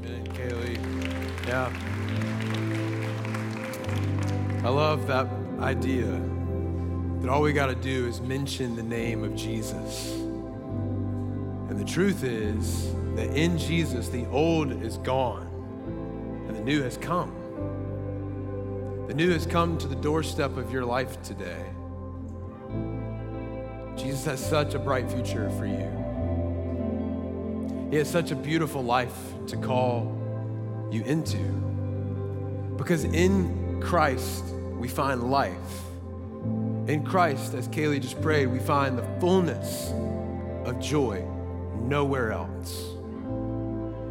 Amen, Kaylee. Yeah. I love that idea that all we got to do is mention the name of Jesus. And the truth is that in Jesus, the old is gone and the new has come. The new has come to the doorstep of your life today. Jesus has such a bright future for you. He has such a beautiful life to call you into. Because in Christ, we find life. In Christ, as Kaylee just prayed, we find the fullness of joy nowhere else.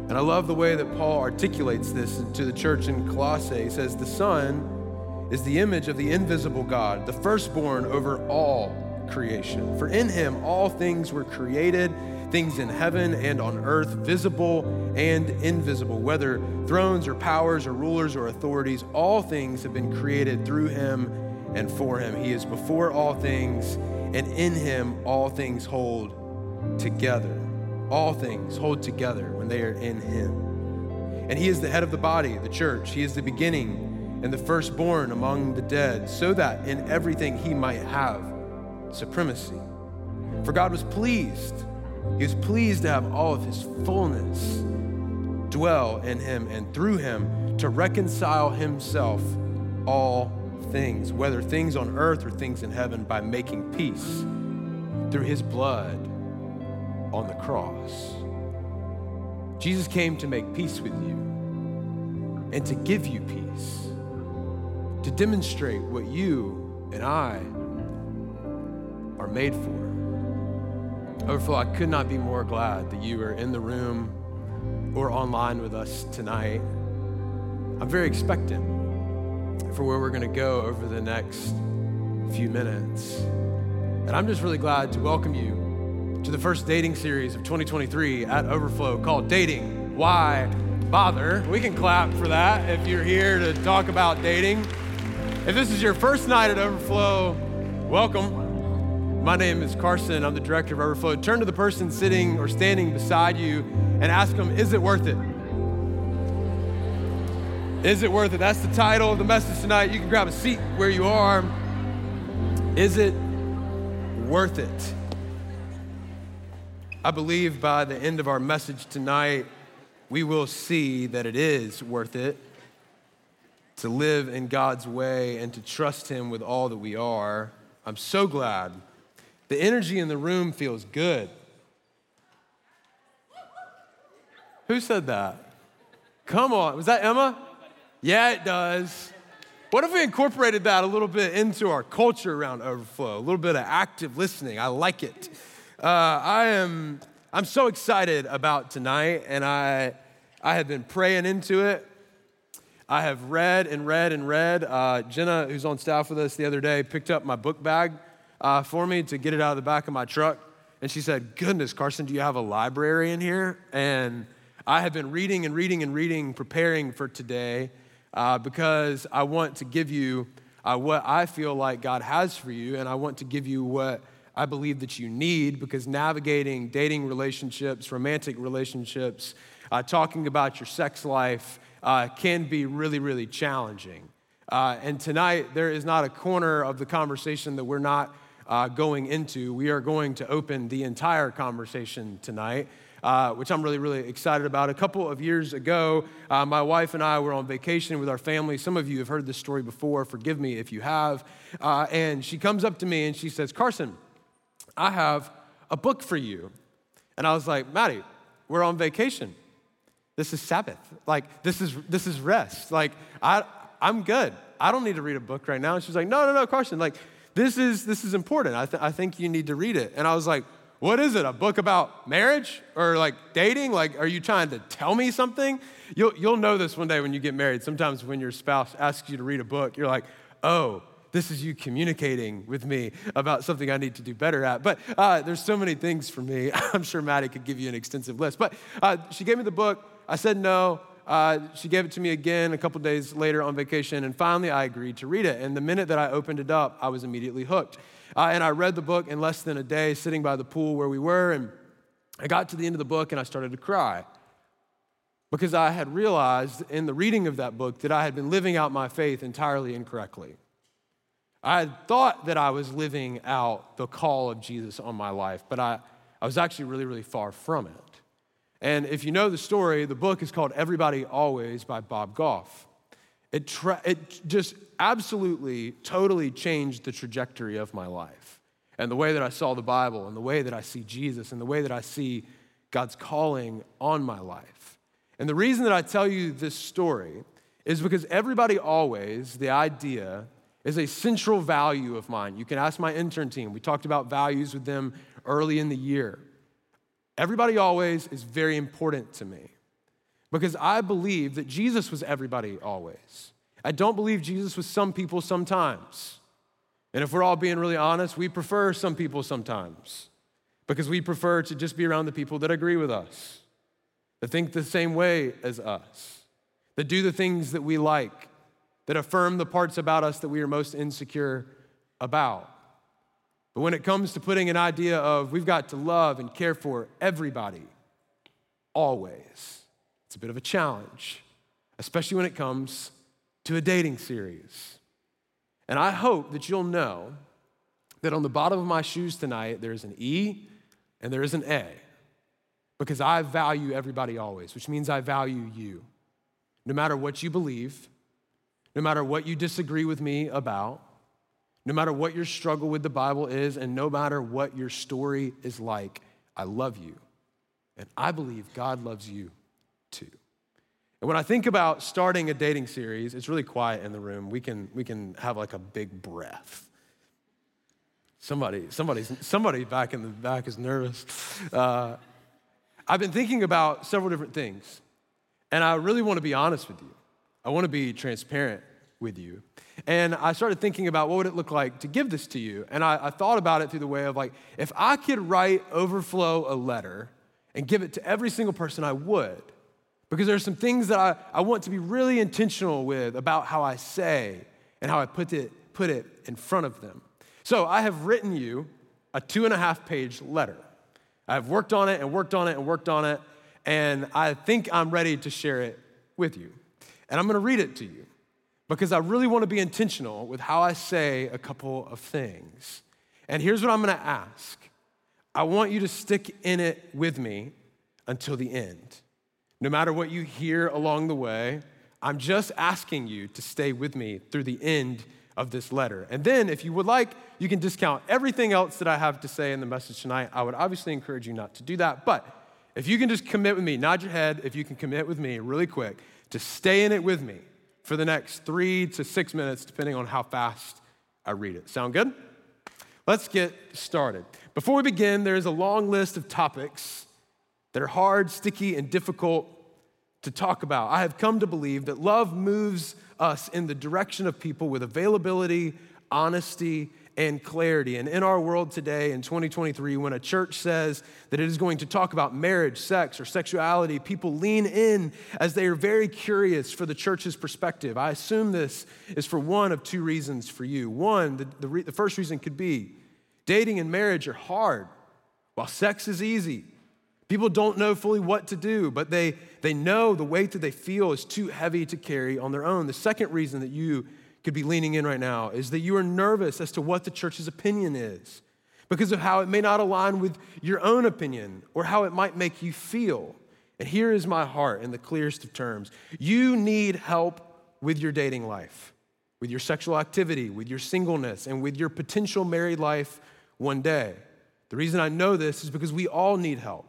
And I love the way that Paul articulates this to the church in Colossae. He says, The Son is the image of the invisible God, the firstborn over all creation. For in him all things were created, things in heaven and on earth, visible and invisible, whether thrones or powers or rulers or authorities, all things have been created through him and for him. He is before all things, and in him all things hold together. All things hold together when they are in him. And he is the head of the body, the church. He is the beginning and the firstborn among the dead, so that in everything he might have supremacy. For God was pleased, He was pleased to have all of His fullness dwell in Him and through Him to reconcile Himself all things, whether things on earth or things in heaven, by making peace through His blood on the cross. Jesus came to make peace with you and to give you peace, to demonstrate what you and I are made for. Overflow, I could not be more glad that you are in the room or online with us tonight. I'm very expectant for where we're going to go over the next few minutes. And I'm just really glad to welcome you to the first dating series of 2023 at Overflow called Dating Why Bother. We can clap for that if you're here to talk about dating. If this is your first night at Overflow, welcome. My name is Carson. I'm the director of Overflow. Turn to the person sitting or standing beside you and ask them, Is it worth it? Is it worth it? That's the title of the message tonight. You can grab a seat where you are. Is it worth it? I believe by the end of our message tonight, we will see that it is worth it to live in God's way and to trust Him with all that we are. I'm so glad. The energy in the room feels good. Who said that? Come on. Was that Emma? Yeah, it does. What if we incorporated that a little bit into our culture around overflow? A little bit of active listening. I like it. Uh, I am. I'm so excited about tonight, and I I have been praying into it. I have read and read and read. Uh, Jenna, who's on staff with us the other day, picked up my book bag uh, for me to get it out of the back of my truck, and she said, "Goodness, Carson, do you have a library in here?" And I have been reading and reading and reading, preparing for today uh, because I want to give you uh, what I feel like God has for you, and I want to give you what I believe that you need because navigating dating relationships, romantic relationships, uh, talking about your sex life uh, can be really, really challenging. Uh, and tonight, there is not a corner of the conversation that we're not uh, going into. We are going to open the entire conversation tonight uh, which I'm really, really excited about. A couple of years ago, uh, my wife and I were on vacation with our family. Some of you have heard this story before. Forgive me if you have. Uh, and she comes up to me and she says, Carson, I have a book for you. And I was like, Maddie, we're on vacation. This is Sabbath. Like, this is, this is rest. Like, I, I'm good. I don't need to read a book right now. And she's like, no, no, no, Carson, like, this is, this is important. I, th- I think you need to read it. And I was like, what is it? A book about marriage or like dating? Like, are you trying to tell me something? You'll, you'll know this one day when you get married. Sometimes when your spouse asks you to read a book, you're like, oh, this is you communicating with me about something I need to do better at. But uh, there's so many things for me. I'm sure Maddie could give you an extensive list. But uh, she gave me the book. I said no. Uh, she gave it to me again a couple days later on vacation, and finally I agreed to read it. And the minute that I opened it up, I was immediately hooked. Uh, and I read the book in less than a day, sitting by the pool where we were. And I got to the end of the book and I started to cry. because I had realized in the reading of that book that I had been living out my faith entirely incorrectly. I had thought that I was living out the call of Jesus on my life, but I, I was actually really, really far from it. And if you know the story, the book is called Everybody Always by Bob Goff. It, tra- it just absolutely, totally changed the trajectory of my life and the way that I saw the Bible and the way that I see Jesus and the way that I see God's calling on my life. And the reason that I tell you this story is because everybody always, the idea, is a central value of mine. You can ask my intern team. We talked about values with them early in the year. Everybody always is very important to me because I believe that Jesus was everybody always. I don't believe Jesus was some people sometimes. And if we're all being really honest, we prefer some people sometimes because we prefer to just be around the people that agree with us, that think the same way as us, that do the things that we like, that affirm the parts about us that we are most insecure about. But when it comes to putting an idea of we've got to love and care for everybody, always, it's a bit of a challenge, especially when it comes to a dating series. And I hope that you'll know that on the bottom of my shoes tonight, there's an E and there is an A because I value everybody always, which means I value you. No matter what you believe, no matter what you disagree with me about, no matter what your struggle with the Bible is, and no matter what your story is like, I love you. And I believe God loves you too. And when I think about starting a dating series, it's really quiet in the room. We can, we can have like a big breath. Somebody, somebody's, somebody back in the back is nervous. Uh, I've been thinking about several different things, and I really want to be honest with you. I want to be transparent with you. And I started thinking about what would it look like to give this to you. And I, I, thought about it through the way of like, if I could write overflow a letter and give it to every single person, I would. Because there are some things that I, I want to be really intentional with about how I say and how I put it, put it in front of them. So I have written you a two and a half page letter. I've worked on it and worked on it and worked on it, and I think I'm ready to share it with you. And I'm gonna read it to you because I really wanna be intentional with how I say a couple of things. And here's what I'm gonna ask I want you to stick in it with me until the end. No matter what you hear along the way, I'm just asking you to stay with me through the end of this letter. And then, if you would like, you can discount everything else that I have to say in the message tonight. I would obviously encourage you not to do that. But if you can just commit with me, nod your head, if you can commit with me really quick to stay in it with me for the next three to six minutes, depending on how fast I read it. Sound good? Let's get started. Before we begin, there is a long list of topics that are hard, sticky, and difficult to talk about. I have come to believe that love moves us in the direction of people with availability, honesty, and clarity. And in our world today, in 2023, when a church says that it is going to talk about marriage, sex, or sexuality, people lean in as they are very curious for the church's perspective. I assume this is for one of two reasons for you. One, the, the, re- the first reason could be dating and marriage are hard, while sex is easy. People don't know fully what to do, but they, they know the weight that they feel is too heavy to carry on their own. The second reason that you could be leaning in right now is that you are nervous as to what the church's opinion is because of how it may not align with your own opinion or how it might make you feel. And here is my heart in the clearest of terms you need help with your dating life, with your sexual activity, with your singleness, and with your potential married life one day. The reason I know this is because we all need help.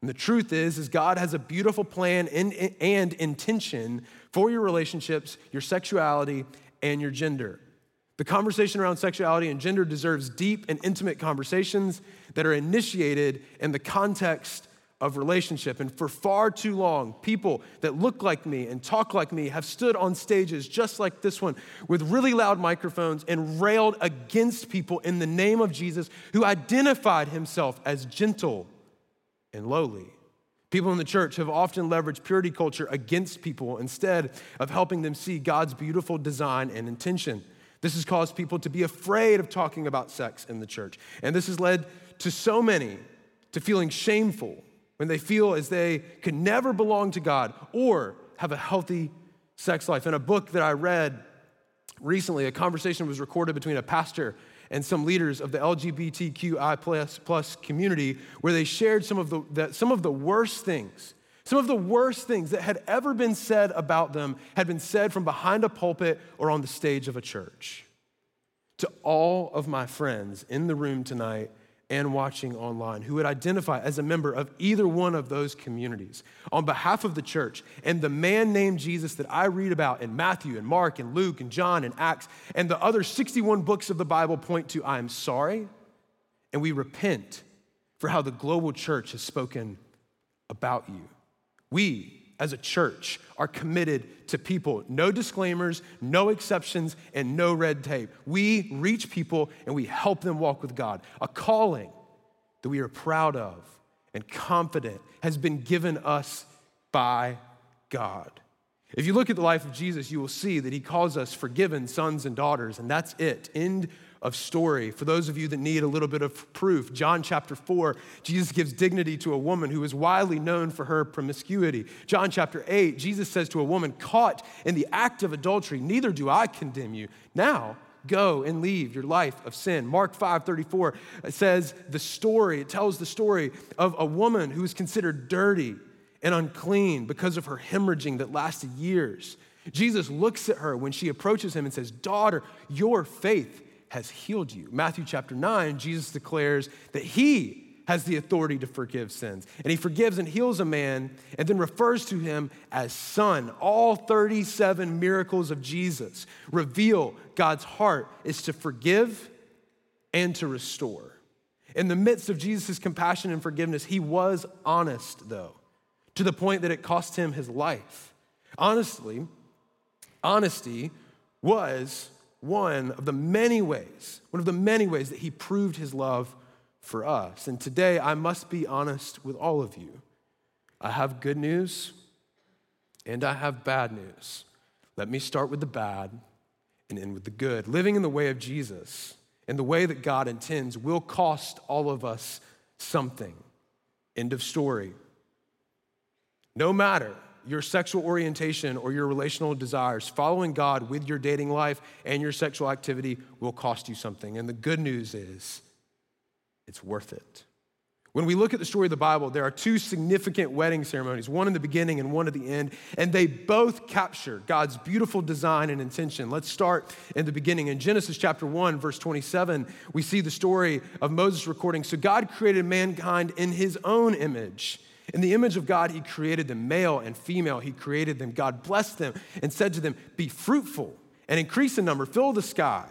And the truth is, is God has a beautiful plan and, and intention for your relationships, your sexuality, and your gender. The conversation around sexuality and gender deserves deep and intimate conversations that are initiated in the context of relationship. And for far too long, people that look like me and talk like me have stood on stages just like this one with really loud microphones and railed against people in the name of Jesus who identified himself as gentle and lowly. People in the church have often leveraged purity culture against people instead of helping them see God's beautiful design and intention. This has caused people to be afraid of talking about sex in the church. And this has led to so many to feeling shameful when they feel as they could never belong to God or have a healthy sex life. In a book that I read recently, a conversation was recorded between a pastor and some leaders of the LGBTQI plus, plus community where they shared some of the, the, some of the worst things, some of the worst things that had ever been said about them had been said from behind a pulpit or on the stage of a church. To all of my friends in the room tonight, and watching online who would identify as a member of either one of those communities on behalf of the church and the man named Jesus that I read about in Matthew and Mark and Luke and John and Acts and the other 61 books of the Bible point to I am sorry and we repent for how the global church has spoken about you. We as a church are committed to people. No disclaimers, no exceptions, and no red tape. We reach people and we help them walk with God. A calling that we are proud of and confident has been given us by God. If you look at the life of Jesus, you will see that he calls us forgiven sons and daughters, and that's it. End of story. For those of you that need a little bit of proof, John chapter 4, Jesus gives dignity to a woman who is widely known for her promiscuity. John chapter 8, Jesus says to a woman caught in the act of adultery, Neither do I condemn you. Now, go and leave your life of sin. Mark 5 34 says the story, it tells the story of a woman who is considered dirty and unclean because of her hemorrhaging that lasted years. Jesus looks at her when she approaches him and says, Daughter, your faith has healed you. Matthew chapter 9, Jesus declares that he has the authority to forgive sins. And he forgives and heals a man and then refers to him as son. All 37 miracles of Jesus reveal God's heart is to forgive and to restore. In the midst of Jesus' compassion and forgiveness, he was honest, though, to the point that it cost him his life. Honestly, honesty was one of the many ways, one of the many ways that he proved his love for us. And today, I must be honest with all of you. I have good news and I have bad news. Let me start with the bad and end with the good. Living in the way of Jesus and the way that God intends will cost all of us something. End of story. No matter your sexual orientation or your relational desires, following God with your dating life and your sexual activity will cost you something. And the good news is, it's worth it. When we look at the story of the Bible, there are two significant wedding ceremonies, one in the beginning and one at the end, and they both capture God's beautiful design and intention. Let's start in the beginning. In Genesis chapter 1, verse 27, we see the story of Moses recording So God created mankind in his own image. In the image of God, He created them, male and female, He created them. God blessed them and said to them, Be fruitful and increase in number, fill the sky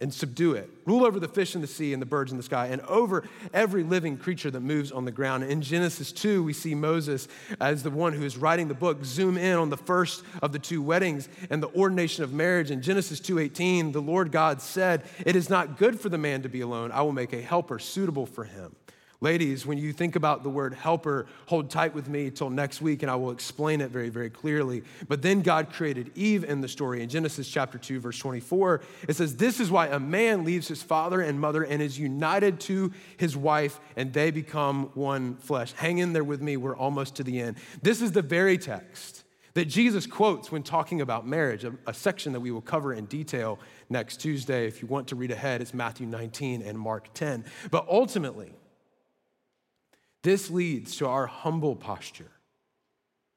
and subdue it. Rule over the fish in the sea and the birds in the sky, and over every living creature that moves on the ground. In Genesis 2, we see Moses as the one who is writing the book zoom in on the first of the two weddings and the ordination of marriage. In Genesis 2:18, the Lord God said, "It is not good for the man to be alone. I will make a helper suitable for him." Ladies, when you think about the word helper, hold tight with me till next week and I will explain it very, very clearly. But then God created Eve in the story. In Genesis chapter 2, verse 24, it says, This is why a man leaves his father and mother and is united to his wife, and they become one flesh. Hang in there with me, we're almost to the end. This is the very text that Jesus quotes when talking about marriage, a, a section that we will cover in detail next Tuesday. If you want to read ahead, it's Matthew 19 and Mark 10. But ultimately, this leads to our humble posture.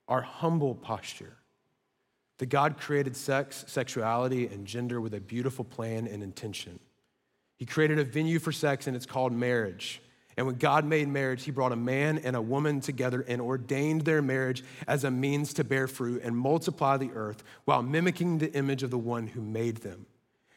Our humble posture. That God created sex, sexuality, and gender with a beautiful plan and intention. He created a venue for sex, and it's called marriage. And when God made marriage, He brought a man and a woman together and ordained their marriage as a means to bear fruit and multiply the earth while mimicking the image of the one who made them.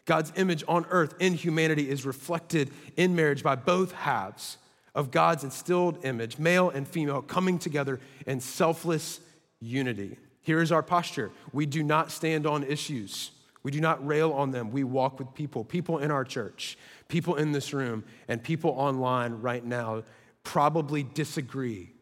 God's image on earth in humanity is reflected in marriage by both halves of God's instilled image, male and female, coming together in selfless unity. Here is our posture we do not stand on issues, we do not rail on them. We walk with people, people in our church, people in this room, and people online right now probably disagree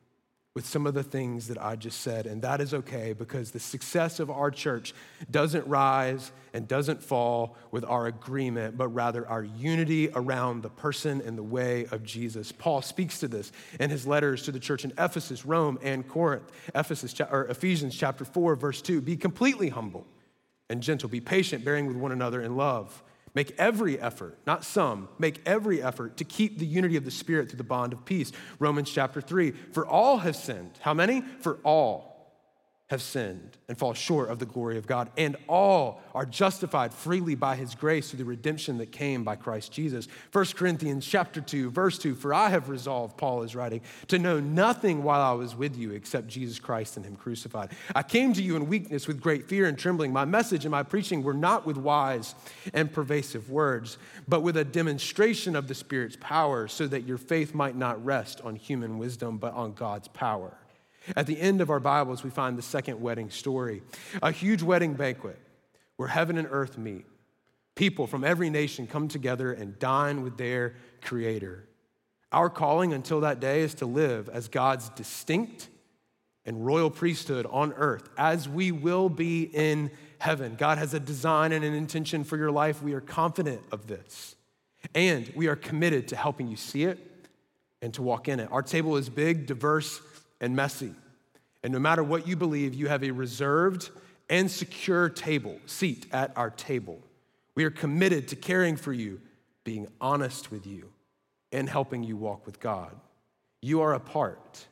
with some of the things that I just said, and that is okay because the success of our church doesn't rise and doesn't fall with our agreement, but rather our unity around the person and the way of Jesus. Paul speaks to this in his letters to the church in Ephesus, Rome, and Corinth. Ephesus or Ephesians chapter 4, verse 2. Be completely humble and gentle, be patient, bearing with one another in love. Make every effort, not some, make every effort to keep the unity of the Spirit through the bond of peace. Romans chapter 3. For all have sinned. How many? For all have sinned and fall short of the glory of God, and all are justified freely by his grace through the redemption that came by Christ Jesus. 1 Corinthians chapter 2, verse 2, for I have resolved, Paul is writing, to know nothing while I was with you except Jesus Christ and him crucified. I came to you in weakness with great fear and trembling. My message and my preaching were not with wise and pervasive words, but with a demonstration of the Spirit's power, so that your faith might not rest on human wisdom, but on God's power. At the end of our Bibles, we find the second wedding story a huge wedding banquet where heaven and earth meet. People from every nation come together and dine with their Creator. Our calling until that day is to live as God's distinct and royal priesthood on earth, as we will be in heaven. God has a design and an intention for your life. We are confident of this. And we are committed to helping you see it and to walk in it. Our table is big, diverse, and messy. And no matter what you believe, you have a reserved and secure table, seat at our table. We are committed to caring for you, being honest with you, and helping you walk with God. You are a part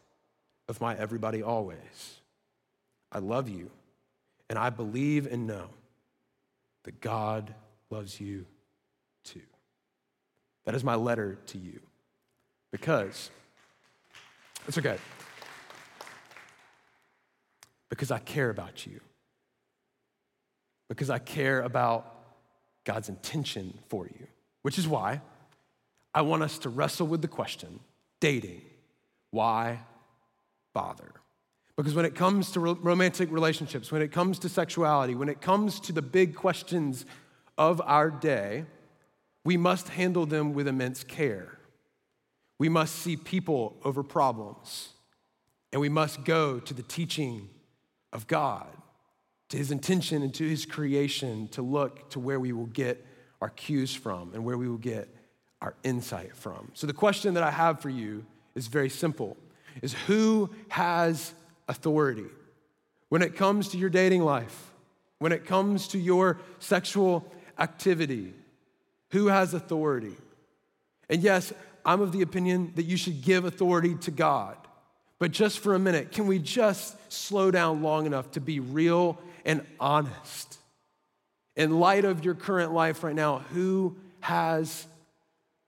of my everybody always. I love you, and I believe and know that God loves you too. That is my letter to you because it's okay because I care about you, because I care about God's intention for you, which is why I want us to wrestle with the question dating, why bother? Because when it comes to romantic relationships, when it comes to sexuality, when it comes to the big questions of our day, we must handle them with immense care. We must see people over problems, and we must go to the teaching of God, to his intention and to his creation to look to where we will get our cues from and where we will get our insight from. So the question that I have for you is very simple is who has authority when it comes to your dating life, when it comes to your sexual activity? Who has authority? And yes, I'm of the opinion that you should give authority to God. But just for a minute, can we just slow down long enough to be real and honest? In light of your current life right now, who has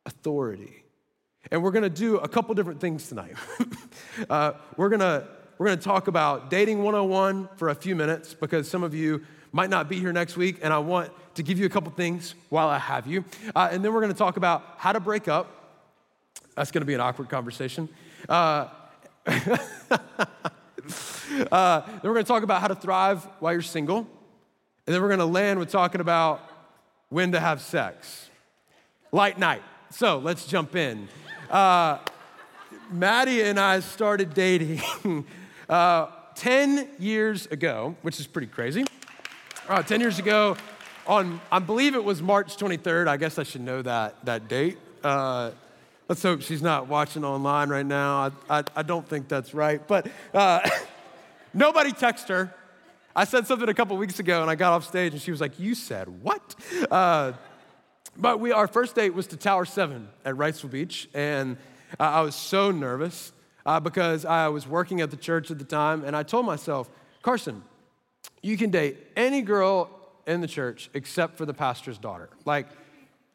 authority? And we're gonna do a couple different things tonight. uh, we're, gonna, we're gonna talk about dating 101 for a few minutes because some of you might not be here next week, and I want to give you a couple things while I have you. Uh, and then we're gonna talk about how to break up. That's gonna be an awkward conversation. Uh, uh, then we're going to talk about how to thrive while you're single. And then we're going to land with talking about when to have sex. Light night. So let's jump in. Uh, Maddie and I started dating uh, 10 years ago, which is pretty crazy. Uh, 10 years ago, on I believe it was March 23rd. I guess I should know that, that date. Uh, Let's hope she's not watching online right now. I, I, I don't think that's right. But uh, nobody text her. I said something a couple weeks ago and I got off stage and she was like, You said what? Uh, but we, our first date was to Tower 7 at Wrightsville Beach. And uh, I was so nervous uh, because I was working at the church at the time. And I told myself, Carson, you can date any girl in the church except for the pastor's daughter. Like,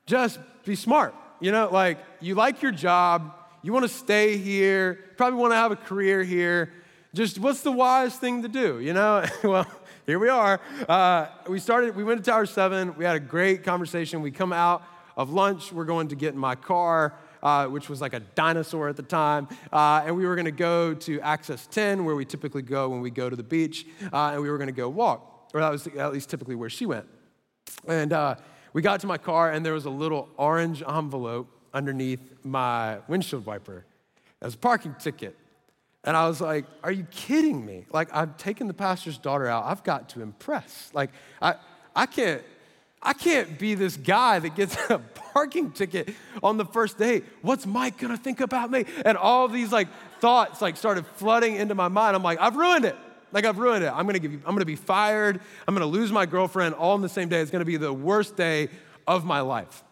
just be smart. You know, like you like your job, you want to stay here, probably want to have a career here. Just what's the wise thing to do? You know, well, here we are. Uh, we started, we went to Tower 7. We had a great conversation. We come out of lunch. We're going to get in my car. Uh, which was like a dinosaur at the time. Uh, and we were going to go to Access 10, where we typically go when we go to the beach, uh, and we were going to go walk. Or that was at least typically where she went. And uh, we got to my car, and there was a little orange envelope underneath my windshield wiper. It was a parking ticket. And I was like, Are you kidding me? Like, I've taken the pastor's daughter out. I've got to impress. Like, I, I can't. I can't be this guy that gets a parking ticket on the first day. What's Mike gonna think about me? And all these like thoughts like started flooding into my mind. I'm like, I've ruined it. Like I've ruined it. I'm gonna give you, I'm gonna be fired. I'm gonna lose my girlfriend all in the same day. It's gonna be the worst day of my life.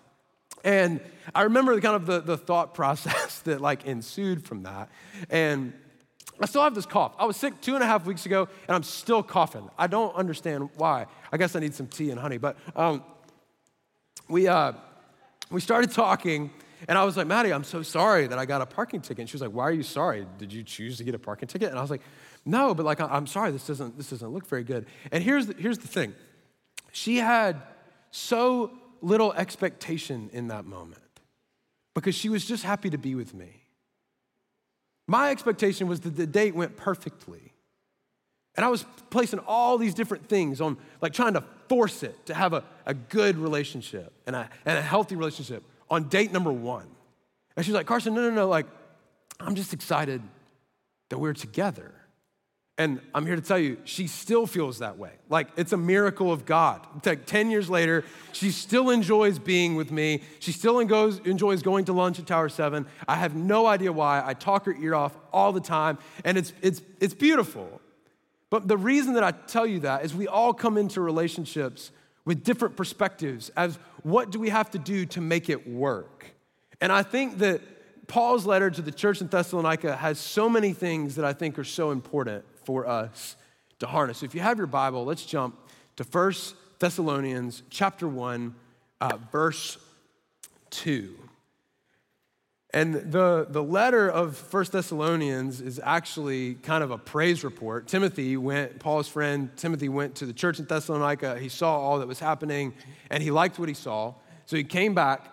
And I remember kind of the, the thought process that like ensued from that. And I still have this cough. I was sick two and a half weeks ago, and I'm still coughing. I don't understand why. I guess I need some tea and honey. But um, we, uh, we started talking, and I was like, Maddie, I'm so sorry that I got a parking ticket. And she was like, Why are you sorry? Did you choose to get a parking ticket? And I was like, No, but like, I'm sorry. This doesn't, this doesn't look very good. And here's the, here's the thing she had so little expectation in that moment because she was just happy to be with me. My expectation was that the date went perfectly. And I was placing all these different things on, like trying to force it to have a, a good relationship and a, and a healthy relationship on date number one. And she's like, Carson, no, no, no, like, I'm just excited that we're together. And I'm here to tell you, she still feels that way. Like it's a miracle of God. Like 10 years later, she still enjoys being with me. She still enjoys going to lunch at Tower 7. I have no idea why. I talk her ear off all the time, and it's, it's, it's beautiful. But the reason that I tell you that is we all come into relationships with different perspectives as what do we have to do to make it work? And I think that Paul's letter to the church in Thessalonica has so many things that I think are so important for us to harness. So if you have your Bible, let's jump to 1 Thessalonians chapter 1, uh, verse 2. And the, the letter of 1 Thessalonians is actually kind of a praise report. Timothy went, Paul's friend Timothy went to the church in Thessalonica. He saw all that was happening and he liked what he saw. So he came back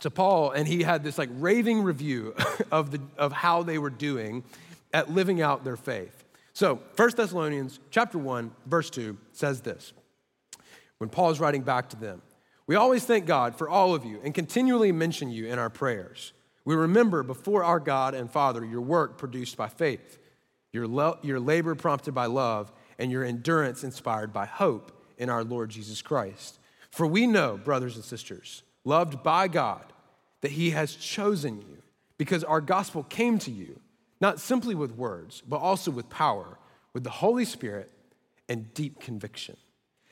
to Paul and he had this like raving review of, the, of how they were doing at living out their faith. So, 1 Thessalonians chapter 1, verse 2 says this. When Paul is writing back to them, we always thank God for all of you and continually mention you in our prayers. We remember before our God and Father your work produced by faith, your, lo- your labor prompted by love, and your endurance inspired by hope in our Lord Jesus Christ. For we know, brothers and sisters, loved by God, that He has chosen you because our gospel came to you not simply with words, but also with power, with the Holy Spirit and deep conviction.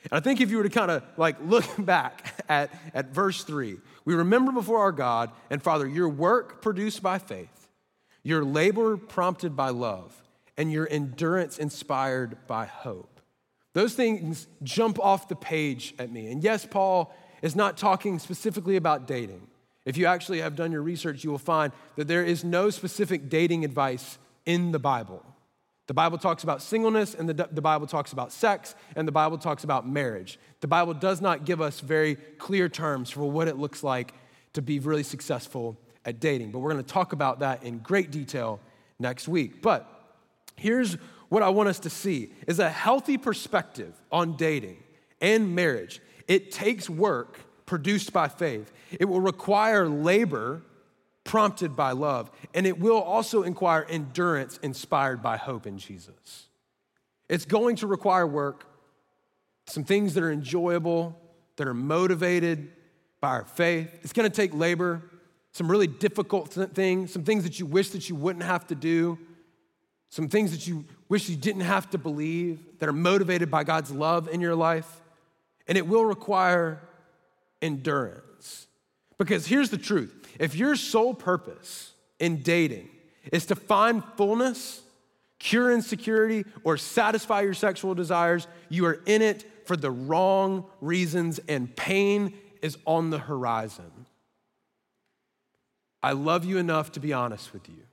And I think if you were to kind of like look back at, at verse three, we remember before our God and Father your work produced by faith, your labor prompted by love, and your endurance inspired by hope. Those things jump off the page at me. And yes, Paul is not talking specifically about dating. If you actually have done your research, you will find that there is no specific dating advice in the Bible. The Bible talks about singleness, and the, the Bible talks about sex, and the Bible talks about marriage. The Bible does not give us very clear terms for what it looks like to be really successful at dating. But we're going to talk about that in great detail next week. But here's what I want us to see is a healthy perspective on dating and marriage. It takes work produced by faith. It will require labor prompted by love, and it will also require endurance inspired by hope in Jesus. It's going to require work, some things that are enjoyable, that are motivated by our faith. It's going to take labor, some really difficult things, some things that you wish that you wouldn't have to do, some things that you wish you didn't have to believe that are motivated by God's love in your life. And it will require endurance. Because here's the truth if your sole purpose in dating is to find fullness, cure insecurity, or satisfy your sexual desires, you are in it for the wrong reasons, and pain is on the horizon. I love you enough to be honest with you.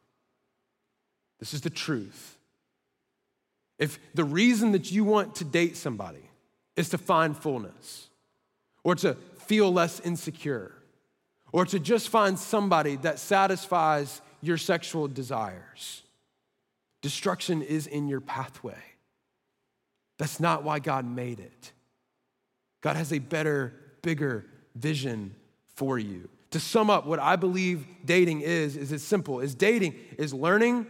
This is the truth. If the reason that you want to date somebody is to find fullness or to feel less insecure, or to just find somebody that satisfies your sexual desires. Destruction is in your pathway. That's not why God made it. God has a better, bigger vision for you. To sum up what I believe dating is, is it's simple. Is dating is learning,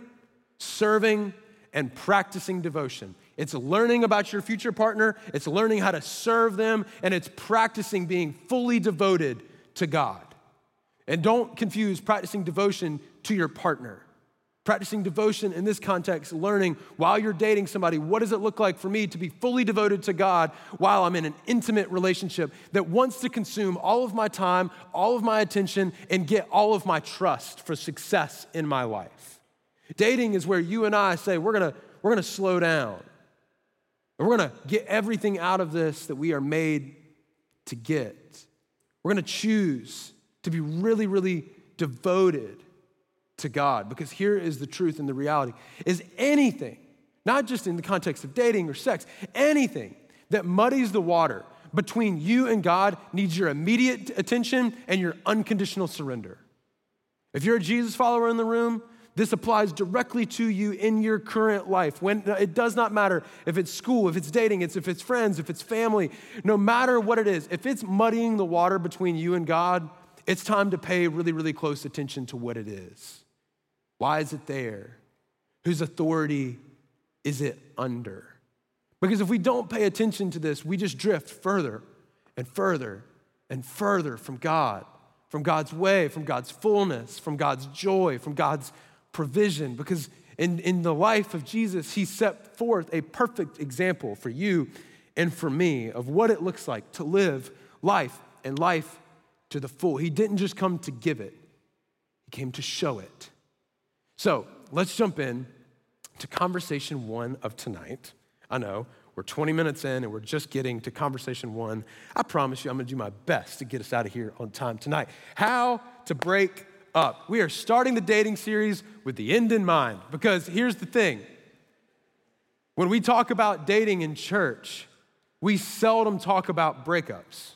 serving, and practicing devotion. It's learning about your future partner, it's learning how to serve them, and it's practicing being fully devoted to God. And don't confuse practicing devotion to your partner. Practicing devotion in this context, learning while you're dating somebody, what does it look like for me to be fully devoted to God while I'm in an intimate relationship that wants to consume all of my time, all of my attention, and get all of my trust for success in my life? Dating is where you and I say, we're gonna, we're gonna slow down. And we're gonna get everything out of this that we are made to get. We're gonna choose to be really, really devoted to God. Because here is the truth and the reality is anything, not just in the context of dating or sex, anything that muddies the water between you and God needs your immediate attention and your unconditional surrender. If you're a Jesus follower in the room, this applies directly to you in your current life. When it does not matter if it's school, if it's dating, it's if it's friends, if it's family, no matter what it is, if it's muddying the water between you and God, it's time to pay really, really close attention to what it is. Why is it there? Whose authority is it under? Because if we don't pay attention to this, we just drift further and further and further from God, from God's way, from God's fullness, from God's joy, from God's provision. Because in, in the life of Jesus, he set forth a perfect example for you and for me of what it looks like to live life and life to the full. He didn't just come to give it, he came to show it. So let's jump in to conversation one of tonight. I know we're 20 minutes in and we're just getting to conversation one. I promise you, I'm gonna do my best to get us out of here on time tonight. How to break up. We are starting the dating series with the end in mind because here's the thing when we talk about dating in church, we seldom talk about breakups.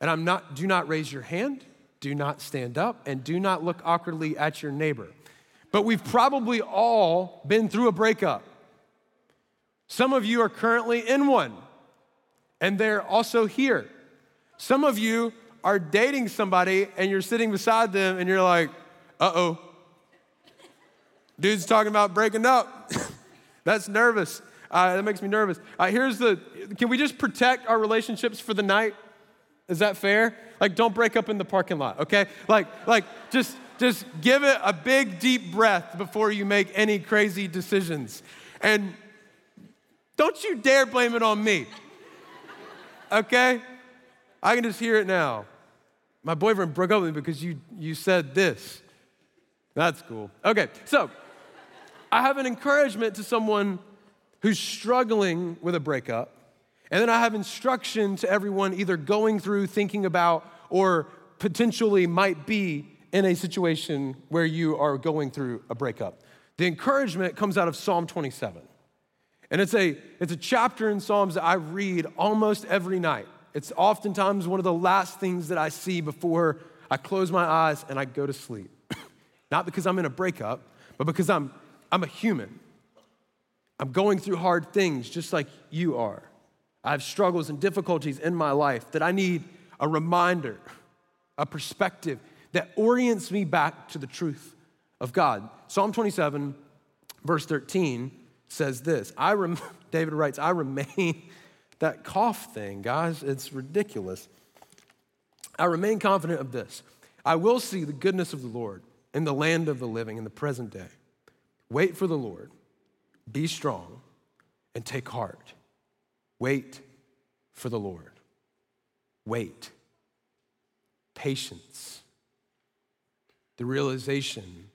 And I'm not, do not raise your hand, do not stand up, and do not look awkwardly at your neighbor but we've probably all been through a breakup. Some of you are currently in one, and they're also here. Some of you are dating somebody and you're sitting beside them and you're like, uh oh. Dude's talking about breaking up. That's nervous. Uh, that makes me nervous. Uh, here's the can we just protect our relationships for the night? Is that fair? Like, don't break up in the parking lot, okay? Like, like, just just give it a big, deep breath before you make any crazy decisions. And don't you dare blame it on me. Okay? I can just hear it now. My boyfriend broke up with me because you, you said this. That's cool. Okay, so I have an encouragement to someone who's struggling with a breakup. And then I have instruction to everyone either going through, thinking about, or potentially might be in a situation where you are going through a breakup. The encouragement comes out of Psalm 27. And it's a, it's a chapter in Psalms that I read almost every night. It's oftentimes one of the last things that I see before I close my eyes and I go to sleep. Not because I'm in a breakup, but because I'm, I'm a human. I'm going through hard things just like you are. I have struggles and difficulties in my life that I need a reminder, a perspective that orients me back to the truth of God. Psalm 27, verse 13 says this I rem- David writes, I remain, that cough thing, guys, it's ridiculous. I remain confident of this I will see the goodness of the Lord in the land of the living in the present day. Wait for the Lord, be strong, and take heart. Wait for the Lord. Wait. Patience the realization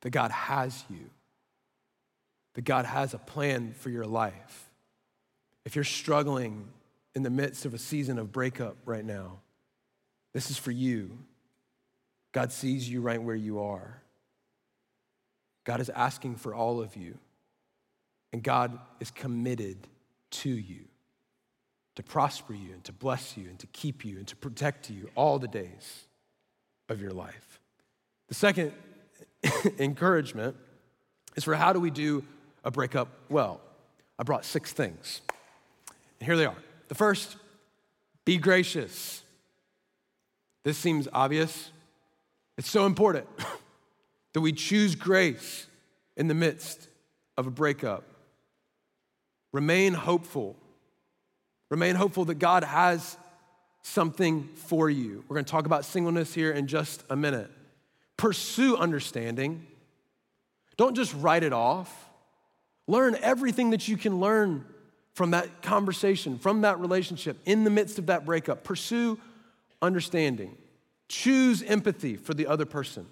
that God has you, that God has a plan for your life. If you're struggling in the midst of a season of breakup right now, this is for you. God sees you right where you are. God is asking for all of you, and God is committed to you to prosper you and to bless you and to keep you and to protect you all the days of your life. The second encouragement is for how do we do a breakup well? I brought six things. Here they are. The first, be gracious. This seems obvious. It's so important that we choose grace in the midst of a breakup. Remain hopeful. Remain hopeful that God has something for you. We're going to talk about singleness here in just a minute. Pursue understanding. Don't just write it off. Learn everything that you can learn from that conversation, from that relationship, in the midst of that breakup. Pursue understanding. Choose empathy for the other person.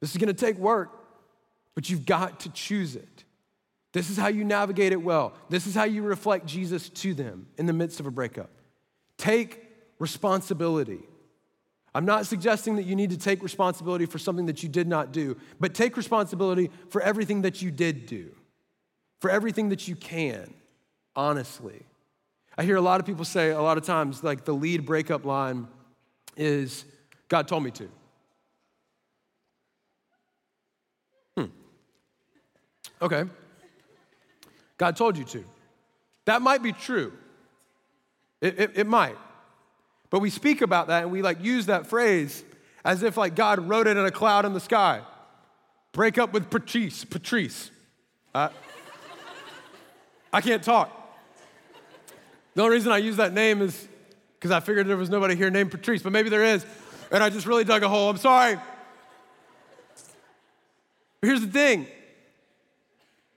This is gonna take work, but you've got to choose it. This is how you navigate it well. This is how you reflect Jesus to them in the midst of a breakup. Take responsibility. I'm not suggesting that you need to take responsibility for something that you did not do, but take responsibility for everything that you did do, for everything that you can, honestly. I hear a lot of people say a lot of times, like the lead breakup line is, God told me to. Hmm. Okay. God told you to. That might be true. It, it, it, might. But we speak about that and we like use that phrase as if like God wrote it in a cloud in the sky. Break up with Patrice. Patrice. Uh, I can't talk. The only reason I use that name is because I figured there was nobody here named Patrice, but maybe there is. And I just really dug a hole. I'm sorry. But here's the thing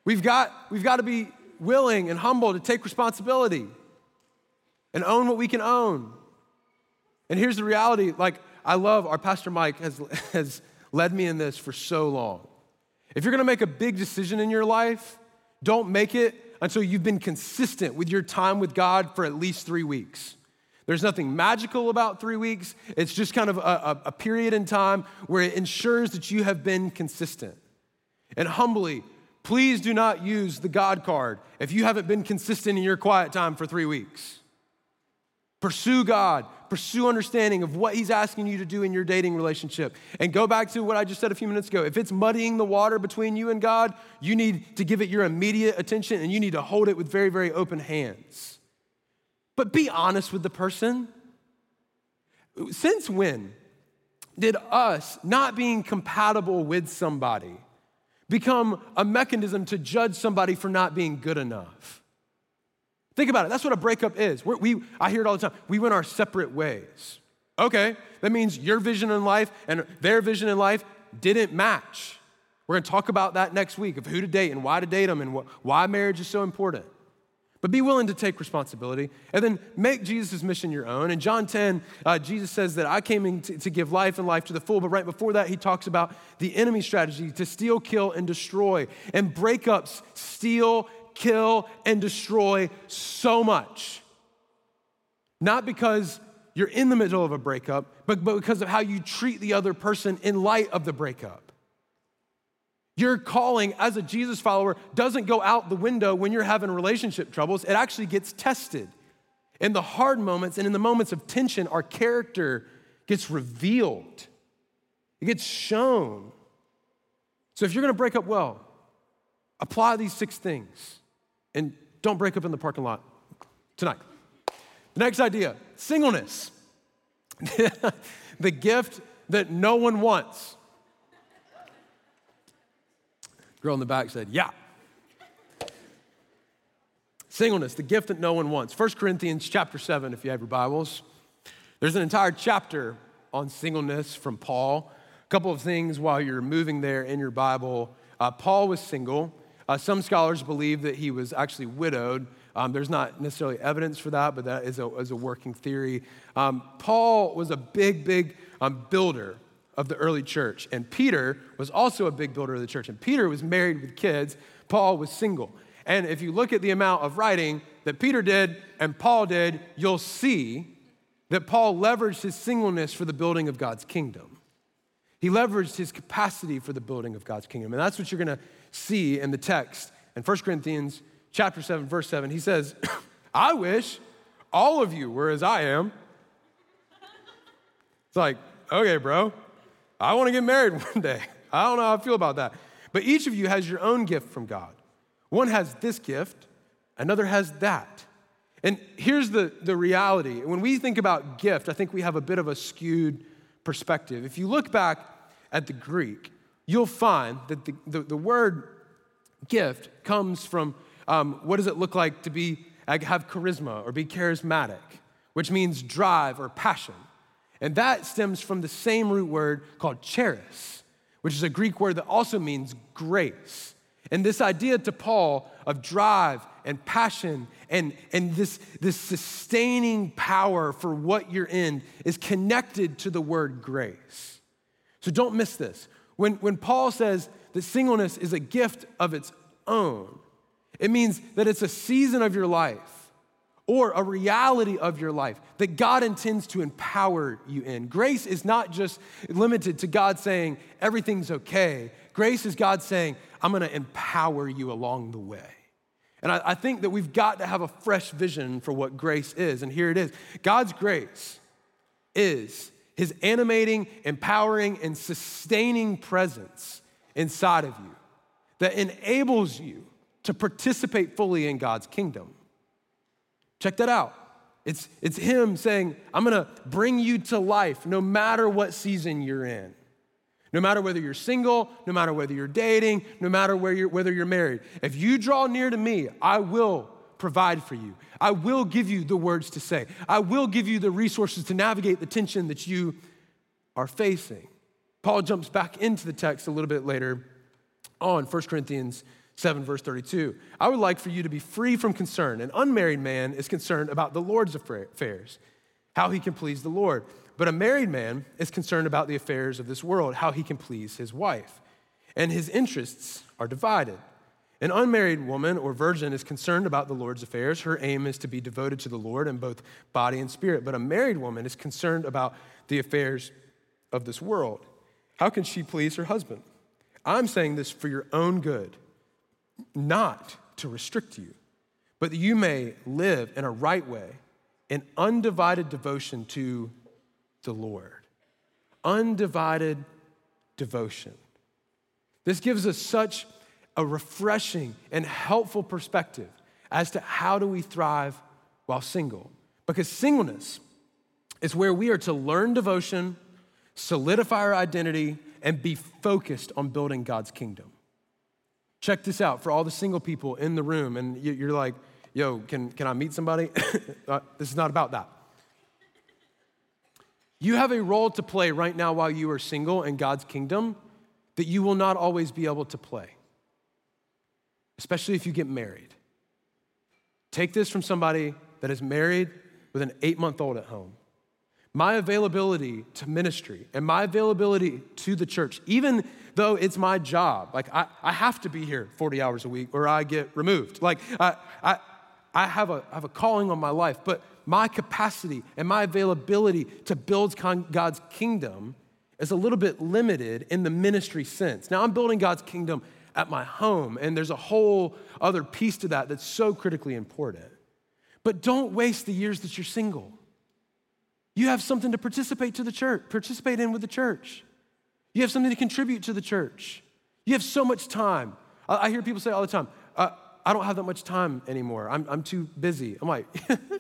We've got, we've got to be willing and humble to take responsibility and own what we can own. And here's the reality like, I love our Pastor Mike has, has led me in this for so long. If you're gonna make a big decision in your life, don't make it until you've been consistent with your time with God for at least three weeks. There's nothing magical about three weeks. It's just kind of a, a period in time where it ensures that you have been consistent. And humbly, Please do not use the God card if you haven't been consistent in your quiet time for three weeks. Pursue God, pursue understanding of what He's asking you to do in your dating relationship. And go back to what I just said a few minutes ago. If it's muddying the water between you and God, you need to give it your immediate attention and you need to hold it with very, very open hands. But be honest with the person. Since when did us not being compatible with somebody become a mechanism to judge somebody for not being good enough. Think about it. That's what a breakup is. We're, we, I hear it all the time. We went our separate ways. Okay, that means your vision in life and their vision in life didn't match. We're gonna talk about that next week of who to date and why to date them and wh- why marriage is so important. But be willing to take responsibility and then make Jesus' mission your own. In John 10, uh, Jesus says that I came in to, to give life and life to the full. But right before that, he talks about the enemy strategy to steal, kill, and destroy. And breakups steal, kill, and destroy so much. Not because you're in the middle of a breakup, but, but because of how you treat the other person in light of the breakup. Your calling as a Jesus follower doesn't go out the window when you're having relationship troubles. It actually gets tested. In the hard moments and in the moments of tension, our character gets revealed, it gets shown. So if you're gonna break up well, apply these six things and don't break up in the parking lot tonight. The next idea singleness, the gift that no one wants. Girl in the back said, Yeah. Singleness, the gift that no one wants. 1 Corinthians chapter 7, if you have your Bibles. There's an entire chapter on singleness from Paul. A couple of things while you're moving there in your Bible. Uh, Paul was single. Uh, some scholars believe that he was actually widowed. Um, there's not necessarily evidence for that, but that is a, is a working theory. Um, Paul was a big, big um, builder of the early church. And Peter was also a big builder of the church. And Peter was married with kids, Paul was single. And if you look at the amount of writing that Peter did and Paul did, you'll see that Paul leveraged his singleness for the building of God's kingdom. He leveraged his capacity for the building of God's kingdom. And that's what you're going to see in the text in 1 Corinthians chapter 7 verse 7. He says, "I wish all of you were as I am." It's like, "Okay, bro. I want to get married one day. I don't know how I feel about that. But each of you has your own gift from God. One has this gift, another has that. And here's the, the reality when we think about gift, I think we have a bit of a skewed perspective. If you look back at the Greek, you'll find that the, the, the word gift comes from um, what does it look like to be have charisma or be charismatic, which means drive or passion. And that stems from the same root word called charis, which is a Greek word that also means grace. And this idea to Paul of drive and passion and, and this, this sustaining power for what you're in is connected to the word grace. So don't miss this. When, when Paul says that singleness is a gift of its own, it means that it's a season of your life or a reality of your life that God intends to empower you in. Grace is not just limited to God saying everything's okay. Grace is God saying, I'm gonna empower you along the way. And I, I, think that we've got to have a fresh vision for what grace is. And here it is God's grace is his animating, empowering, and sustaining presence inside of you that enables you to participate fully in God's kingdom. Check that out. It's, it's Him saying, I'm gonna bring you to life no matter what season you're in. No matter whether you're single, no matter whether you're dating, no matter where you're, whether you're married. If you draw near to me, I will provide for you. I will give you the words to say. I will give you the resources to navigate the tension that you are facing. Paul jumps back into the text a little bit later on 1 Corinthians 7, verse 32. I would like for you to be free from concern. An unmarried man is concerned about the Lord's affairs, how he can please the Lord. But a married man is concerned about the affairs of this world, how he can please his wife. And his interests are divided. An unmarried woman or virgin is concerned about the Lord's affairs. Her aim is to be devoted to the Lord in both body and spirit. But a married woman is concerned about the affairs of this world. How can she please her husband? I'm saying this for your own good not to restrict you, but that you may live in a right way, in undivided devotion to the Lord. Undivided devotion. This gives us such a refreshing and helpful perspective as to how do we thrive while single. Because singleness is where we are to learn devotion, solidify our identity, and be focused on building God's kingdom. Check this out for all the single people in the room, and you're like, yo, can, can I meet somebody? uh, this is not about that. You have a role to play right now while you are single in God's kingdom that you will not always be able to play, especially if you get married. Take this from somebody that is married with an eight month old at home my availability to ministry and my availability to the church, even though it's my job, like I, I have to be here 40 hours a week or I get removed. Like I, I, I, have a, I have a calling on my life, but my capacity and my availability to build God's kingdom is a little bit limited in the ministry sense. Now I'm building God's kingdom at my home, and there's a whole other piece to that that's so critically important. But don't waste the years that you're single. You have something to participate to the church, participate in with the church. You have something to contribute to the church. You have so much time. I, I hear people say all the time, uh, I don't have that much time anymore. I'm, I'm too busy. I'm like,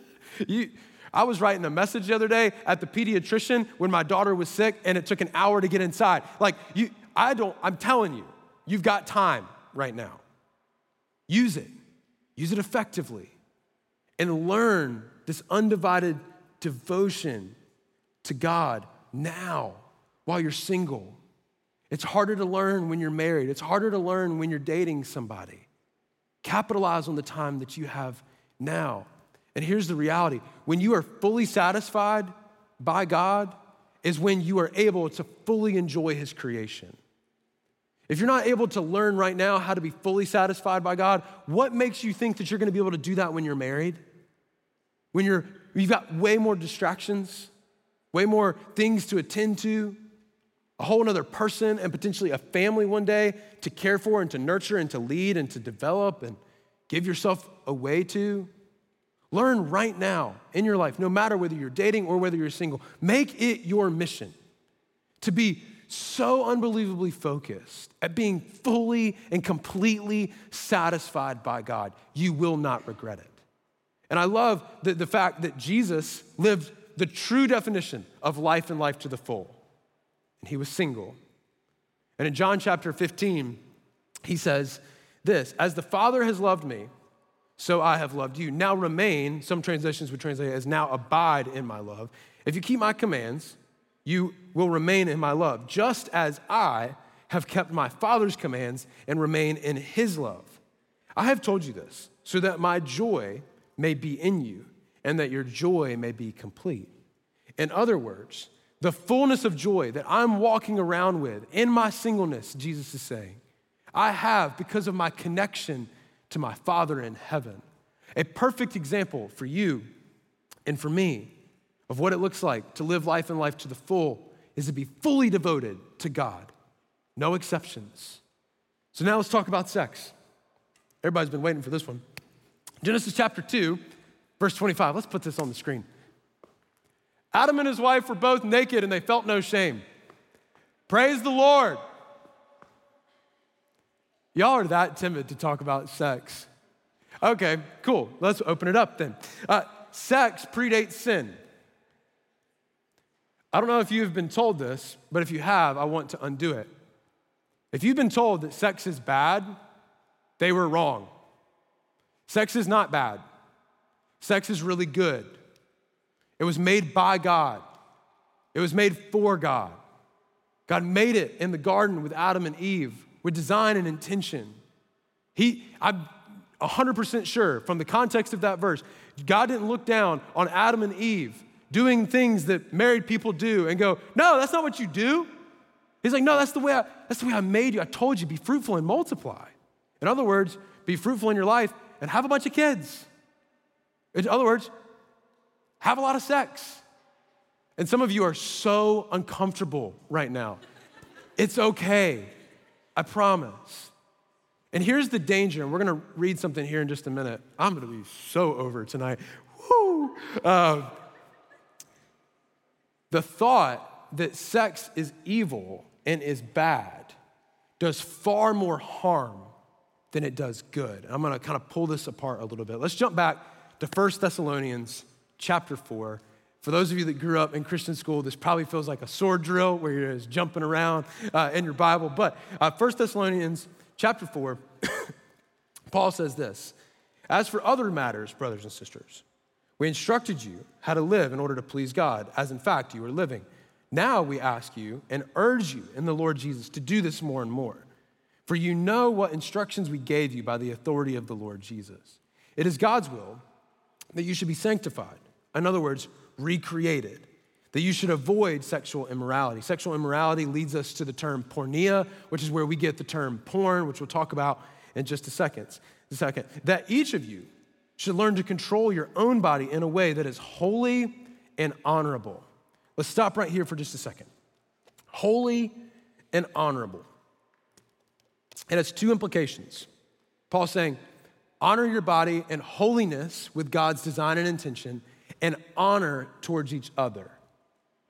you, I was writing a message the other day at the pediatrician when my daughter was sick and it took an hour to get inside. Like, you, I don't, I'm telling you, you've got time right now. Use it, use it effectively, and learn this undivided devotion to God now while you're single. It's harder to learn when you're married, it's harder to learn when you're dating somebody. Capitalize on the time that you have now. And here's the reality when you are fully satisfied by God, is when you are able to fully enjoy His creation. If you're not able to learn right now how to be fully satisfied by God, what makes you think that you're going to be able to do that when you're married? When you're You've got way more distractions, way more things to attend to, a whole other person and potentially a family one day to care for and to nurture and to lead and to develop and give yourself away to. Learn right now in your life, no matter whether you're dating or whether you're single, make it your mission to be so unbelievably focused at being fully and completely satisfied by God, you will not regret it. And I love the, the fact that Jesus lived the true definition of life and life to the full. And he was single. And in John chapter 15, he says this As the Father has loved me, so I have loved you. Now remain, some translations would translate as now abide in my love. If you keep my commands, you will remain in my love, just as I have kept my Father's commands and remain in his love. I have told you this so that my joy may be in you and that your joy may be complete. In other words, the fullness of joy that I'm walking around with in my singleness, Jesus is saying, I have because of my connection to my Father in heaven. A perfect example for you and for me of what it looks like to live life and life to the full is to be fully devoted to God, no exceptions. So now let's talk about sex. Everybody's been waiting for this one. Genesis chapter 2, verse 25. Let's put this on the screen. Adam and his wife were both naked and they felt no shame. Praise the Lord. Y'all are that timid to talk about sex. Okay, cool. Let's open it up then. Uh, sex predates sin. I don't know if you've been told this, but if you have, I want to undo it. If you've been told that sex is bad, they were wrong. Sex is not bad, sex is really good. It was made by God, it was made for God. God made it in the garden with Adam and Eve with design and intention. He, I'm 100% sure from the context of that verse, God didn't look down on Adam and Eve doing things that married people do and go, no, that's not what you do. He's like, no, that's the way I, that's the way I made you. I told you, be fruitful and multiply. In other words, be fruitful in your life and have a bunch of kids. In other words, have a lot of sex. And some of you are so uncomfortable right now. It's okay. I promise. And here's the danger, and we're gonna read something here in just a minute. I'm gonna be so over tonight. Woo! Uh, the thought that sex is evil and is bad does far more harm than it does good. And I'm gonna kind of pull this apart a little bit. Let's jump back to 1 Thessalonians chapter 4. For those of you that grew up in Christian school, this probably feels like a sword drill where you're just jumping around uh, in your Bible. But uh, 1 Thessalonians chapter 4, Paul says this As for other matters, brothers and sisters, we instructed you how to live in order to please God, as in fact you are living. Now we ask you and urge you in the Lord Jesus to do this more and more. For you know what instructions we gave you by the authority of the Lord Jesus. It is God's will that you should be sanctified. In other words, recreated. That you should avoid sexual immorality. Sexual immorality leads us to the term porneia, which is where we get the term porn, which we'll talk about in just a second. A second. That each of you should learn to control your own body in a way that is holy and honorable. Let's stop right here for just a second. Holy and honorable. It has two implications. Paul's saying, honor your body in holiness with God's design and intention, and honor towards each other.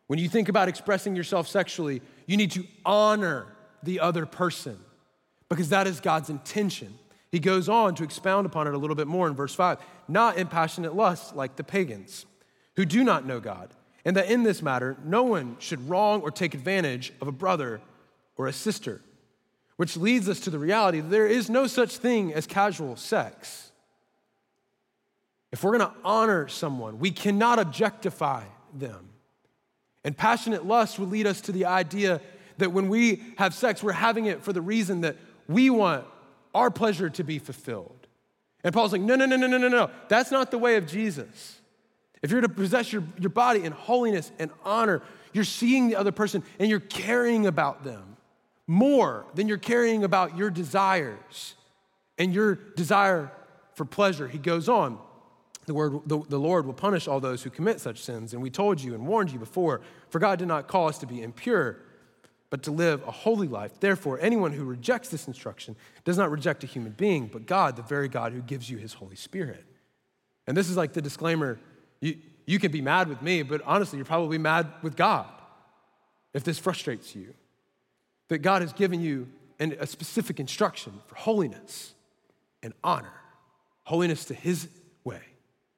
When you think about expressing yourself sexually, you need to honor the other person because that is God's intention. He goes on to expound upon it a little bit more in verse 5 not in passionate lust like the pagans who do not know God, and that in this matter, no one should wrong or take advantage of a brother or a sister, which leads us to the reality that there is no such thing as casual sex. If we're gonna honor someone, we cannot objectify them. And passionate lust would lead us to the idea that when we have sex, we're having it for the reason that we want our pleasure to be fulfilled. And Paul's like, no, no, no, no, no, no, no. That's not the way of Jesus. If you're to possess your, your body in holiness and honor, you're seeing the other person and you're caring about them more than you're caring about your desires and your desire for pleasure. He goes on. The, word, the, the Lord will punish all those who commit such sins. And we told you and warned you before, for God did not call us to be impure, but to live a holy life. Therefore, anyone who rejects this instruction does not reject a human being, but God, the very God who gives you his Holy Spirit. And this is like the disclaimer you, you can be mad with me, but honestly, you're probably mad with God if this frustrates you. That God has given you an, a specific instruction for holiness and honor, holiness to his way,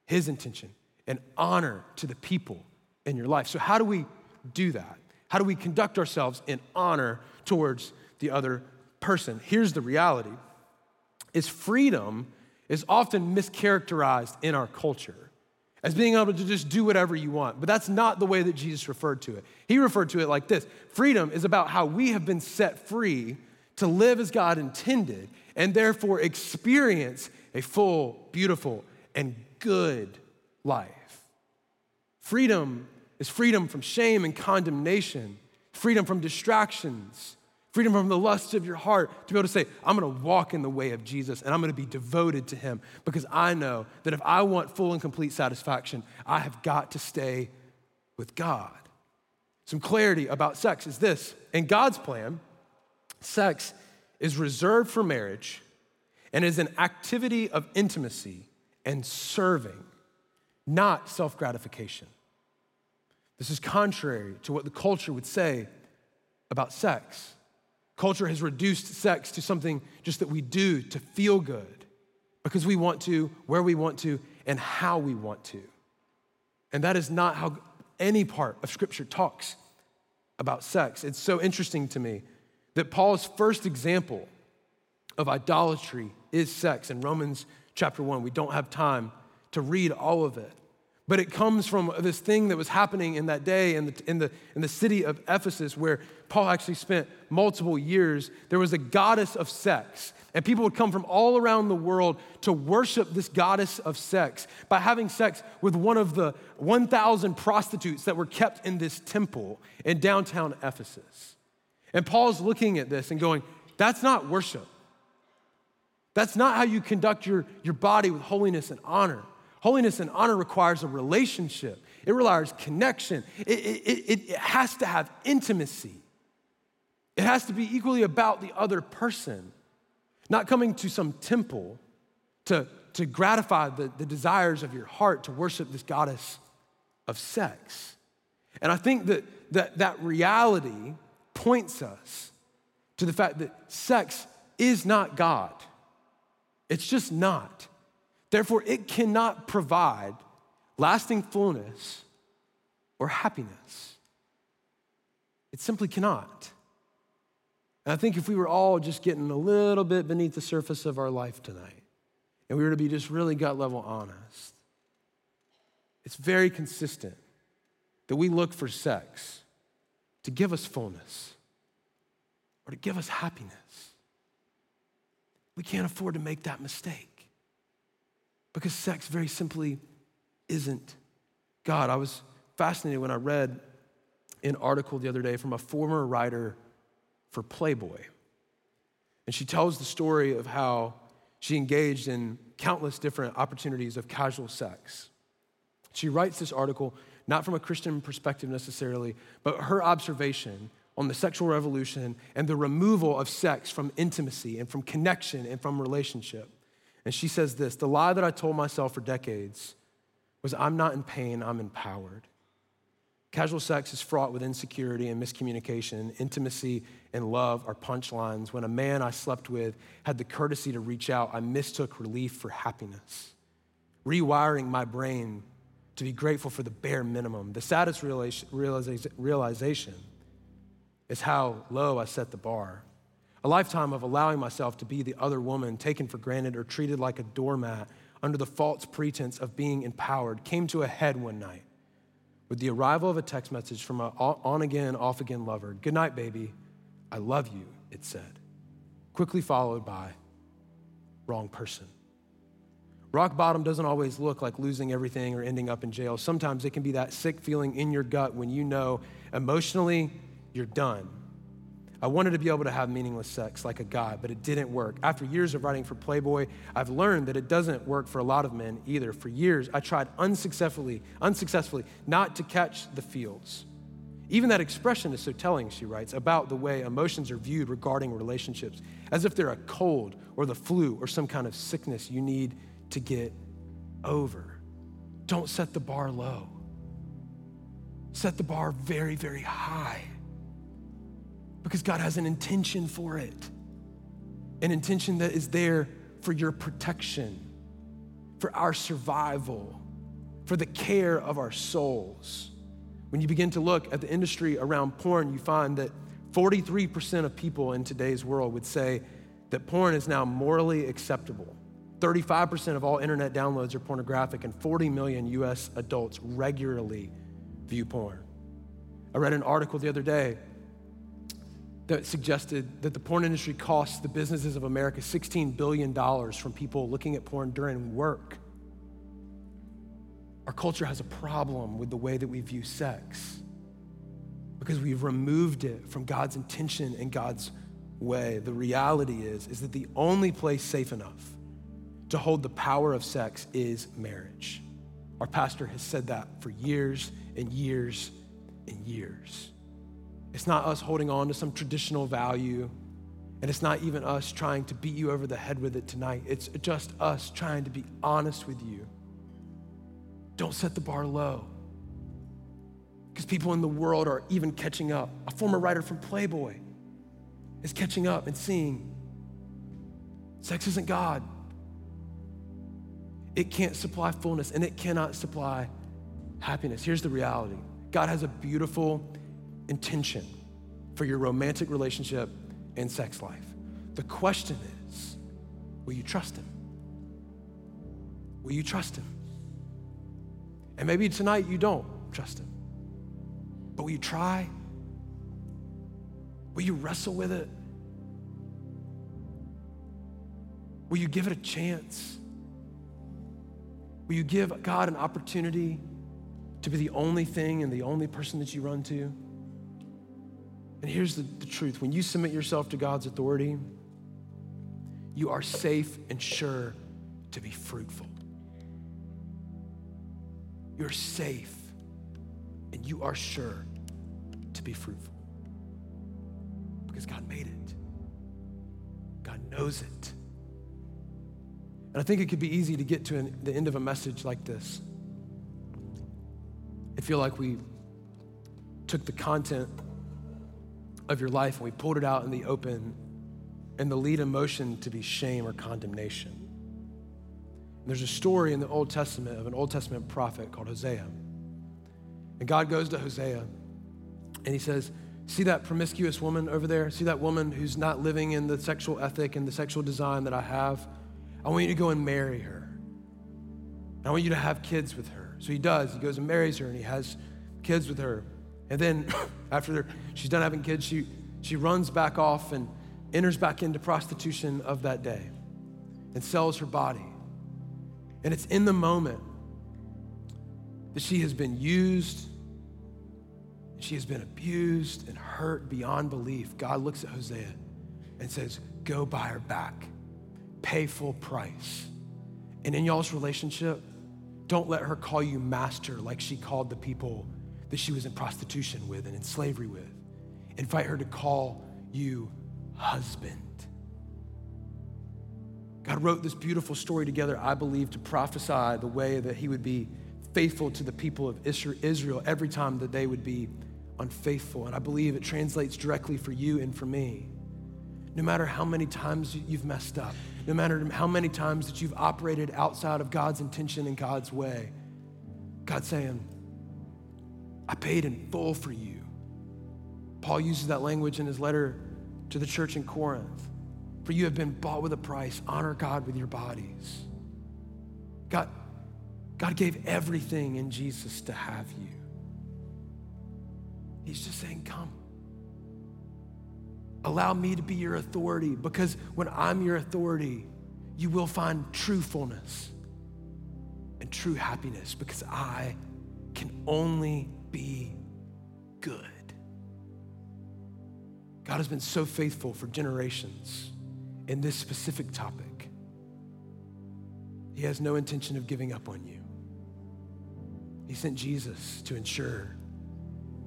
his intention and honor to the people in your life. So, how do we do that? How do we conduct ourselves in honor towards the other person? Here's the reality is freedom is often mischaracterized in our culture as being able to just do whatever you want. But that's not the way that Jesus referred to it. He referred to it like this freedom is about how we have been set free to live as God intended and therefore experience a full, beautiful, and good life. Freedom is freedom from shame and condemnation, freedom from distractions, freedom from the lusts of your heart to be able to say, I'm gonna walk in the way of Jesus and I'm gonna be devoted to him because I know that if I want full and complete satisfaction, I have got to stay with God. Some clarity about sex is this in God's plan, sex is reserved for marriage and is an activity of intimacy and serving, not self gratification. This is contrary to what the culture would say about sex. Culture has reduced sex to something just that we do to feel good because we want to, where we want to, and how we want to. And that is not how any part of Scripture talks about sex. It's so interesting to me that Paul's first example of idolatry is sex in Romans chapter 1. We don't have time to read all of it. But it comes from this thing that was happening in that day in the, in, the, in the city of Ephesus, where Paul actually spent multiple years. There was a goddess of sex, and people would come from all around the world to worship this goddess of sex by having sex with one of the 1,000 prostitutes that were kept in this temple in downtown Ephesus. And Paul's looking at this and going, That's not worship. That's not how you conduct your, your body with holiness and honor. Holiness and honor requires a relationship, it requires connection, it, it, it, has to have intimacy. It has to be equally about the other person, not coming to some temple to, to gratify the, the desires of your heart to worship this goddess of sex. And I think that that, that reality points us to the fact that sex is not God. It's just not. Therefore, it cannot provide lasting fullness or happiness. It simply cannot. And I think if we were all just getting a little bit beneath the surface of our life tonight, and we were to be just really gut level honest, it's very consistent that we look for sex to give us fullness or to give us happiness. We can't afford to make that mistake because sex very simply isn't God. I was fascinated when I read an article the other day from a former writer for Playboy. And she tells the story of how she engaged in countless different opportunities of casual sex. She writes this article not from a Christian perspective necessarily, but her observation on the sexual revolution and the removal of sex from intimacy and from connection and from relationship. And she says this The lie that I told myself for decades was I'm not in pain, I'm empowered. Casual sex is fraught with insecurity and miscommunication. Intimacy and love are punchlines. When a man I slept with had the courtesy to reach out, I mistook relief for happiness. Rewiring my brain to be grateful for the bare minimum. The saddest realization is how low I set the bar. A lifetime of allowing myself to be the other woman taken for granted or treated like a doormat under the false pretense of being empowered came to a head one night with the arrival of a text message from an on again, off again lover. Good night, baby. I love you, it said. Quickly followed by, wrong person. Rock bottom doesn't always look like losing everything or ending up in jail. Sometimes it can be that sick feeling in your gut when you know emotionally you're done. I wanted to be able to have meaningless sex like a guy, but it didn't work. After years of writing for Playboy, I've learned that it doesn't work for a lot of men either. For years, I tried unsuccessfully, unsuccessfully not to catch the fields. Even that expression is so telling, she writes, about the way emotions are viewed regarding relationships, as if they're a cold or the flu or some kind of sickness you need to get over. Don't set the bar low. Set the bar very, very high because God has an intention for it, an intention that is there for your protection, for our survival, for the care of our souls. When you begin to look at the industry around porn, you find that 43% of people in today's world would say that porn is now morally acceptable. 35% of all internet downloads are pornographic, and 40 million US adults regularly view porn. I read an article the other day that suggested that the porn industry costs the businesses of America $16 billion from people looking at porn during work. Our culture has a problem with the way that we view sex because we've removed it from God's intention and God's way. The reality is, is that the only place safe enough to hold the power of sex is marriage. Our pastor has said that for years and years and years. It's not us holding on to some traditional value, and it's not even us trying to beat you over the head with it tonight. It's just us trying to be honest with you. Don't set the bar low. Because people in the world are even catching up. A former writer from Playboy is catching up and seeing sex isn't God. It can't supply fullness and it cannot supply happiness. Here's the reality God has a beautiful intention for your romantic relationship and sex life. The question is will you trust Him? Will you trust Him? And maybe tonight you don't trust Him, but will you try? Will you wrestle with it? Will you give it a chance? Will you give God an opportunity to be the only thing and the only person that you run to? And here's the, the truth when you submit yourself to God's authority, you are safe and sure to be fruitful. You're safe and you are sure to be fruitful because God made it, God knows it. And I think it could be easy to get to an, the end of a message like this and feel like we took the content of your life and we pulled it out in the open and the lead emotion to be shame or condemnation. And there's a story in the Old Testament of an Old Testament prophet called Hosea. And God goes to Hosea and he says, See that promiscuous woman over there? See that woman who's not living in the sexual ethic and the sexual design that I have? I want you to go and marry her. I want you to have kids with her. So he does. He goes and marries her and he has kids with her. And then after she's done having kids, she, she runs back off and enters back into prostitution of that day and sells her body. And it's in the moment that she has been used, she has been abused and hurt beyond belief. God looks at Hosea and says, Go buy her back, pay full price. And in y'all's relationship, don't let her call you master like she called the people that she was in prostitution with and in slavery with. Invite her to call you husband. God wrote this beautiful story together, I believe, to prophesy the way that he would be faithful to the people of Israel every time that they would be unfaithful. And I believe it translates directly for you and for me. No matter how many times you've messed up, no matter how many times that you've operated outside of God's intention and God's way, God's saying, I paid in full for you. Paul uses that language in his letter to the church in Corinth. For you have been bought with a price. Honor God with your bodies. God, God gave everything in Jesus to have you. He's just saying, Come. Allow me to be your authority because when I'm your authority, you will find true fullness and true happiness because I can only be good. God has been so faithful for generations in this specific topic. He has no intention of giving up on you. He sent Jesus to ensure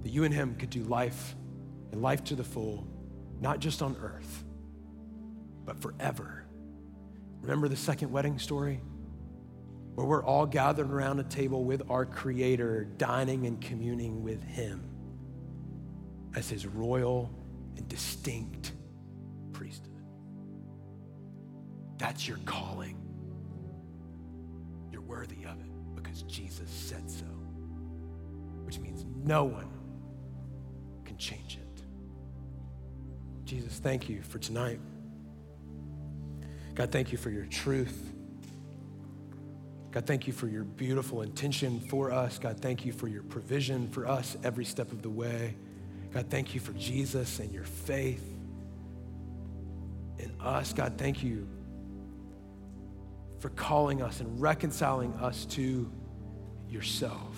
that you and him could do life and life to the full, not just on earth, but forever. Remember the second wedding story? Where we're all gathered around a table with our Creator, dining and communing with Him as His royal and distinct priesthood. That's your calling. You're worthy of it because Jesus said so, which means no one can change it. Jesus, thank you for tonight. God, thank you for your truth. God, thank you for your beautiful intention for us. God, thank you for your provision for us every step of the way. God, thank you for Jesus and your faith in us. God, thank you for calling us and reconciling us to yourself.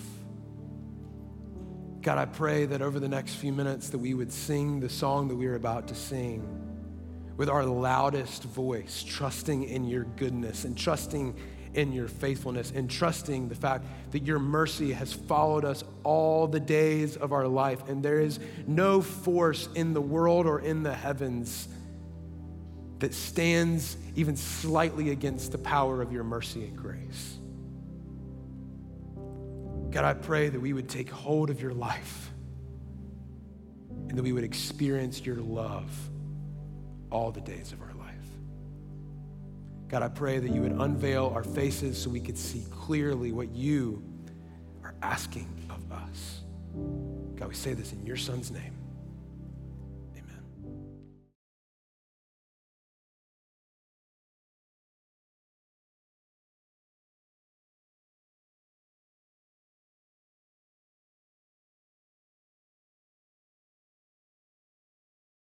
God, I pray that over the next few minutes that we would sing the song that we are about to sing with our loudest voice, trusting in your goodness and trusting in your faithfulness and trusting the fact that your mercy has followed us all the days of our life. And there is no force in the world or in the heavens that stands even slightly against the power of your mercy and grace. God, I pray that we would take hold of your life and that we would experience your love all the days of our life. God, I pray that you would unveil our faces so we could see clearly what you are asking of us. God, we say this in your son's name.